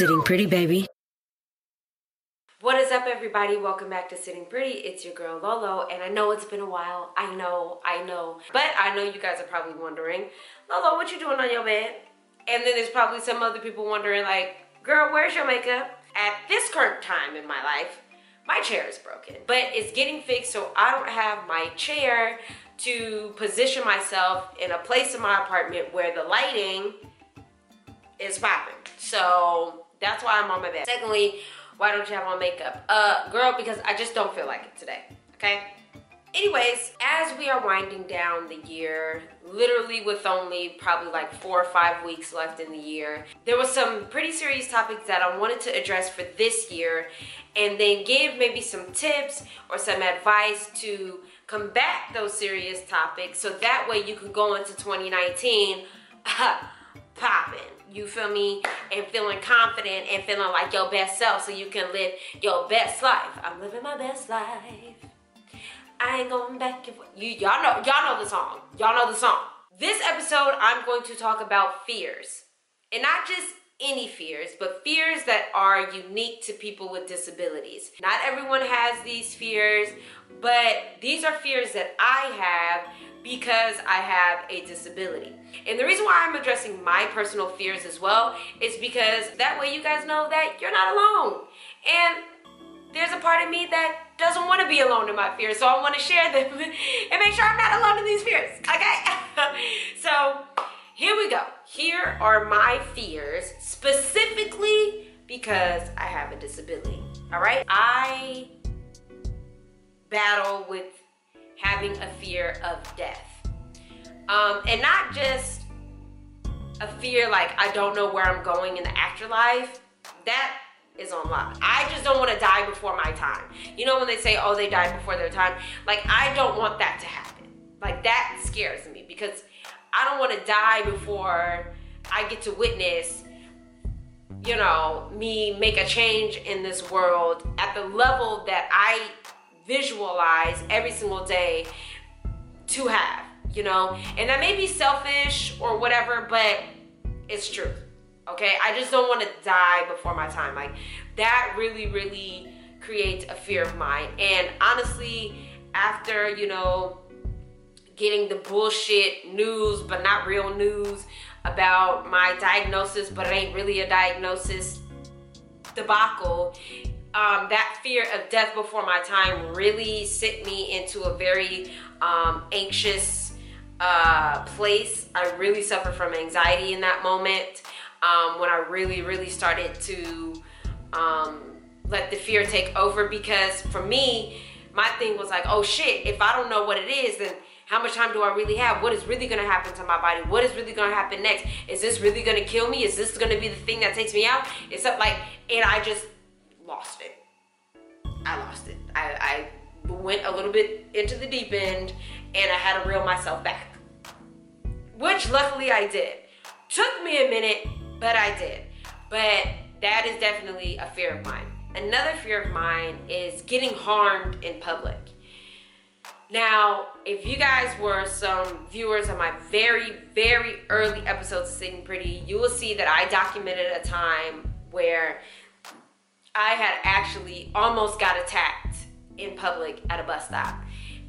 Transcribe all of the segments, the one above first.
Sitting pretty, baby. What is up, everybody? Welcome back to Sitting Pretty. It's your girl Lolo, and I know it's been a while. I know, I know. But I know you guys are probably wondering, Lolo, what you doing on your bed? And then there's probably some other people wondering, like, girl, where's your makeup? At this current time in my life, my chair is broken, but it's getting fixed, so I don't have my chair to position myself in a place in my apartment where the lighting is popping. So that's why I'm on my bed. Secondly, why don't you have on makeup? Uh, girl, because I just don't feel like it today, okay? Anyways, as we are winding down the year, literally with only probably like four or five weeks left in the year, there was some pretty serious topics that I wanted to address for this year and then give maybe some tips or some advice to combat those serious topics so that way you can go into 2019 popping. You feel me? And feeling confident and feeling like your best self so you can live your best life. I'm living my best life. I ain't going back and forth. You y'all know y'all know the song. Y'all know the song. This episode i'm going to talk about fears. And not just any fears, but fears that are unique to people with disabilities. Not everyone has these fears, but these are fears that I have because I have a disability. And the reason why I'm addressing my personal fears as well is because that way you guys know that you're not alone. And there's a part of me that doesn't want to be alone in my fears, so I want to share them and make sure I'm not alone in these fears, okay? so here we go. Here are my fears specifically because I have a disability, all right? I battle with having a fear of death. Um, and not just a fear like I don't know where I'm going in the afterlife. That is on lock. I just don't want to die before my time. You know when they say, oh, they died before their time? Like, I don't want that to happen. Like, that scares me because I don't want to die before I get to witness, you know, me make a change in this world at the level that I visualize every single day to have, you know? And that may be selfish or whatever, but it's true. Okay? I just don't want to die before my time. Like that really, really creates a fear of mine. And honestly, after, you know, getting the bullshit news, but not real news about my diagnosis, but it ain't really a diagnosis debacle um, that fear of death before my time really sent me into a very um, anxious uh, place. I really suffered from anxiety in that moment um, when I really, really started to um, let the fear take over because for me, my thing was like, oh shit, if I don't know what it is, then how much time do I really have? What is really gonna happen to my body? What is really gonna happen next? Is this really gonna kill me? Is this gonna be the thing that takes me out? It's like, and I just lost it. I lost it. I, I went a little bit into the deep end and I had to reel myself back. Which luckily I did. Took me a minute, but I did. But that is definitely a fear of mine. Another fear of mine is getting harmed in public. Now, if you guys were some viewers of my very, very early episodes of Sitting Pretty, you will see that I documented a time where I had actually almost got attacked in public at a bus stop.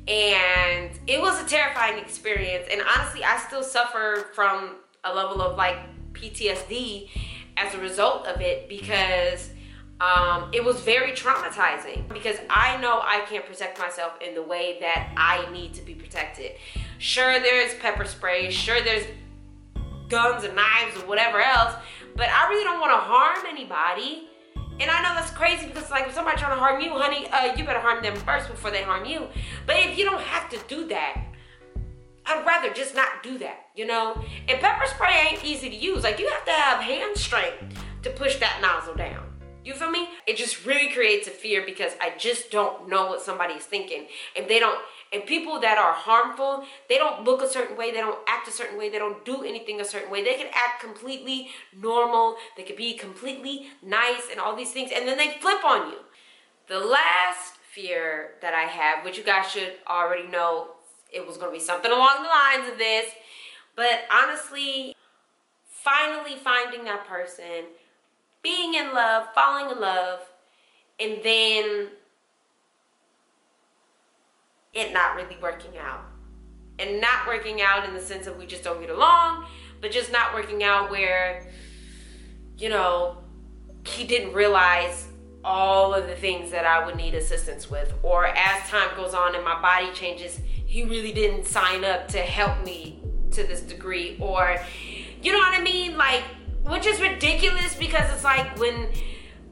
And it was a terrifying experience. And honestly, I still suffer from a level of like PTSD as a result of it because um, it was very traumatizing because I know I can't protect myself in the way that I need to be protected. Sure, there's pepper spray, sure, there's guns and knives and whatever else, but I really don't want to harm anybody. And I know that's crazy because like if somebody trying to harm you, honey, uh, you better harm them first before they harm you. But if you don't have to do that, I'd rather just not do that, you know? And pepper spray ain't easy to use. Like you have to have hand strength to push that nozzle down. You feel me? It just really creates a fear because I just don't know what somebody's thinking. If they don't and people that are harmful, they don't look a certain way, they don't act a certain way, they don't do anything a certain way. They can act completely normal, they could be completely nice and all these things, and then they flip on you. The last fear that I have, which you guys should already know, it was gonna be something along the lines of this, but honestly, finally finding that person being in love, falling in love, and then it not really working out. And not working out in the sense of we just don't get along, but just not working out where, you know, he didn't realize all of the things that I would need assistance with. Or as time goes on and my body changes, he really didn't sign up to help me to this degree. Or, you know what I mean? Like, which is ridiculous because it's like when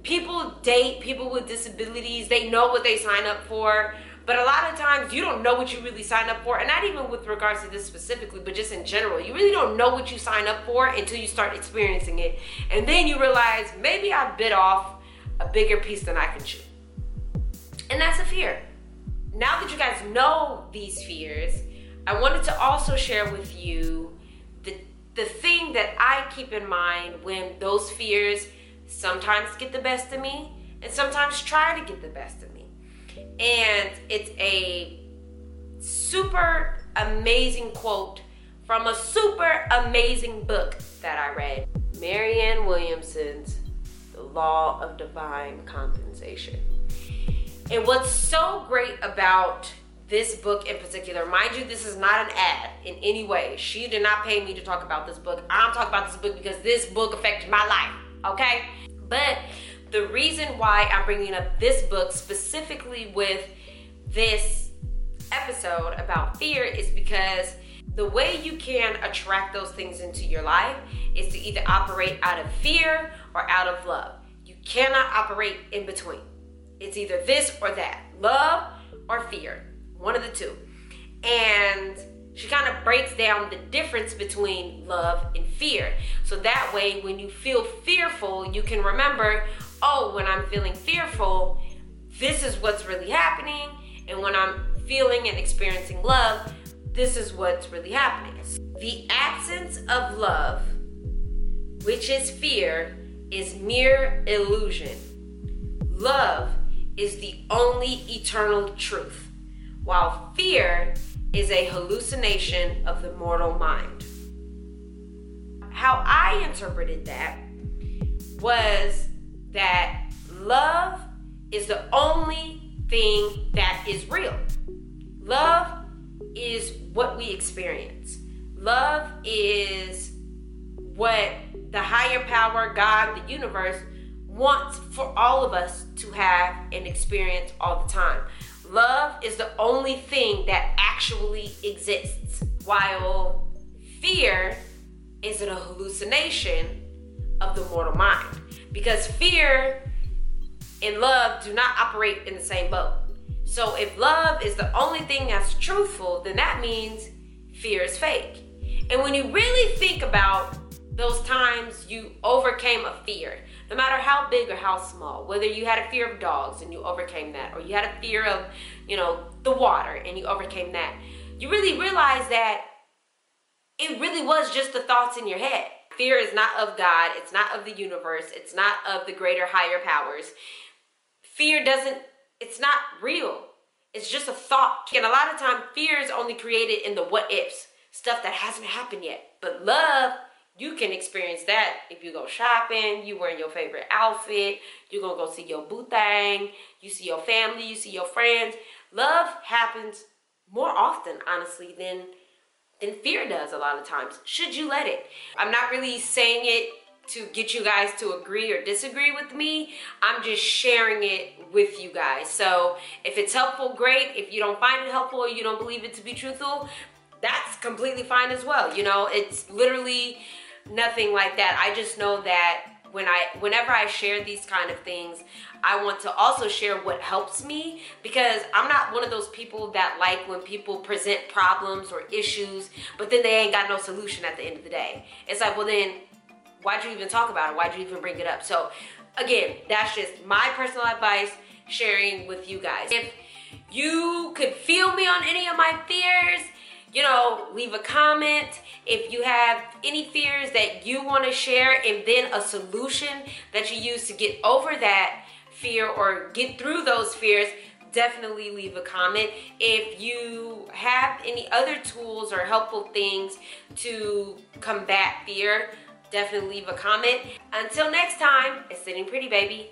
people date people with disabilities, they know what they sign up for. But a lot of times you don't know what you really sign up for, and not even with regards to this specifically, but just in general. You really don't know what you sign up for until you start experiencing it. And then you realize maybe I bit off a bigger piece than I can chew. And that's a fear. Now that you guys know these fears, I wanted to also share with you the, thing that I keep in mind when those fears sometimes get the best of me and sometimes try to get the best of me. And it's a super amazing quote from a super amazing book that I read. Marianne Williamson's The Law of Divine Compensation. And what's so great about this book in particular, mind you, this is not an ad in any way. She did not pay me to talk about this book. I'm talking about this book because this book affected my life, okay? But the reason why I'm bringing up this book specifically with this episode about fear is because the way you can attract those things into your life is to either operate out of fear or out of love. You cannot operate in between. It's either this or that love or fear, one of the two. And she kind of breaks down the difference between love and fear. So that way, when you feel fearful, you can remember oh, when I'm feeling fearful, this is what's really happening. And when I'm feeling and experiencing love, this is what's really happening. The absence of love, which is fear, is mere illusion. Love is the only eternal truth, while fear is a hallucination of the mortal mind. How I interpreted that was that love is the only thing that is real. Love is what we experience. Love is what the higher power, God, the universe, wants for all of us to have and experience all the time. Love is the only thing that actually exists, while fear is a hallucination of the mortal mind. Because fear and love do not operate in the same boat. So if love is the only thing that's truthful, then that means fear is fake. And when you really think about those times you overcame a fear, no matter how big or how small, whether you had a fear of dogs and you overcame that, or you had a fear of, you know, the water and you overcame that, you really realize that it really was just the thoughts in your head. Fear is not of God, it's not of the universe, it's not of the greater higher powers. Fear doesn't, it's not real. It's just a thought. And a lot of time, fear is only created in the what ifs, stuff that hasn't happened yet. But love you can experience that if you go shopping, you wearing your favorite outfit, you're gonna go see your boo thing, you see your family, you see your friends. Love happens more often, honestly, than than fear does a lot of times. Should you let it? I'm not really saying it to get you guys to agree or disagree with me. I'm just sharing it with you guys. So if it's helpful, great. If you don't find it helpful you don't believe it to be truthful, that's completely fine as well. You know, it's literally nothing like that. I just know that when I whenever I share these kind of things, I want to also share what helps me because I'm not one of those people that like when people present problems or issues, but then they ain't got no solution at the end of the day. It's like, well then why'd you even talk about it? Why'd you even bring it up? So again, that's just my personal advice sharing with you guys. If you could feel me on any of my fears, you know, leave a comment if you have any fears that you want to share and then a solution that you use to get over that fear or get through those fears definitely leave a comment if you have any other tools or helpful things to combat fear definitely leave a comment. Until next time, it's Sitting Pretty, baby.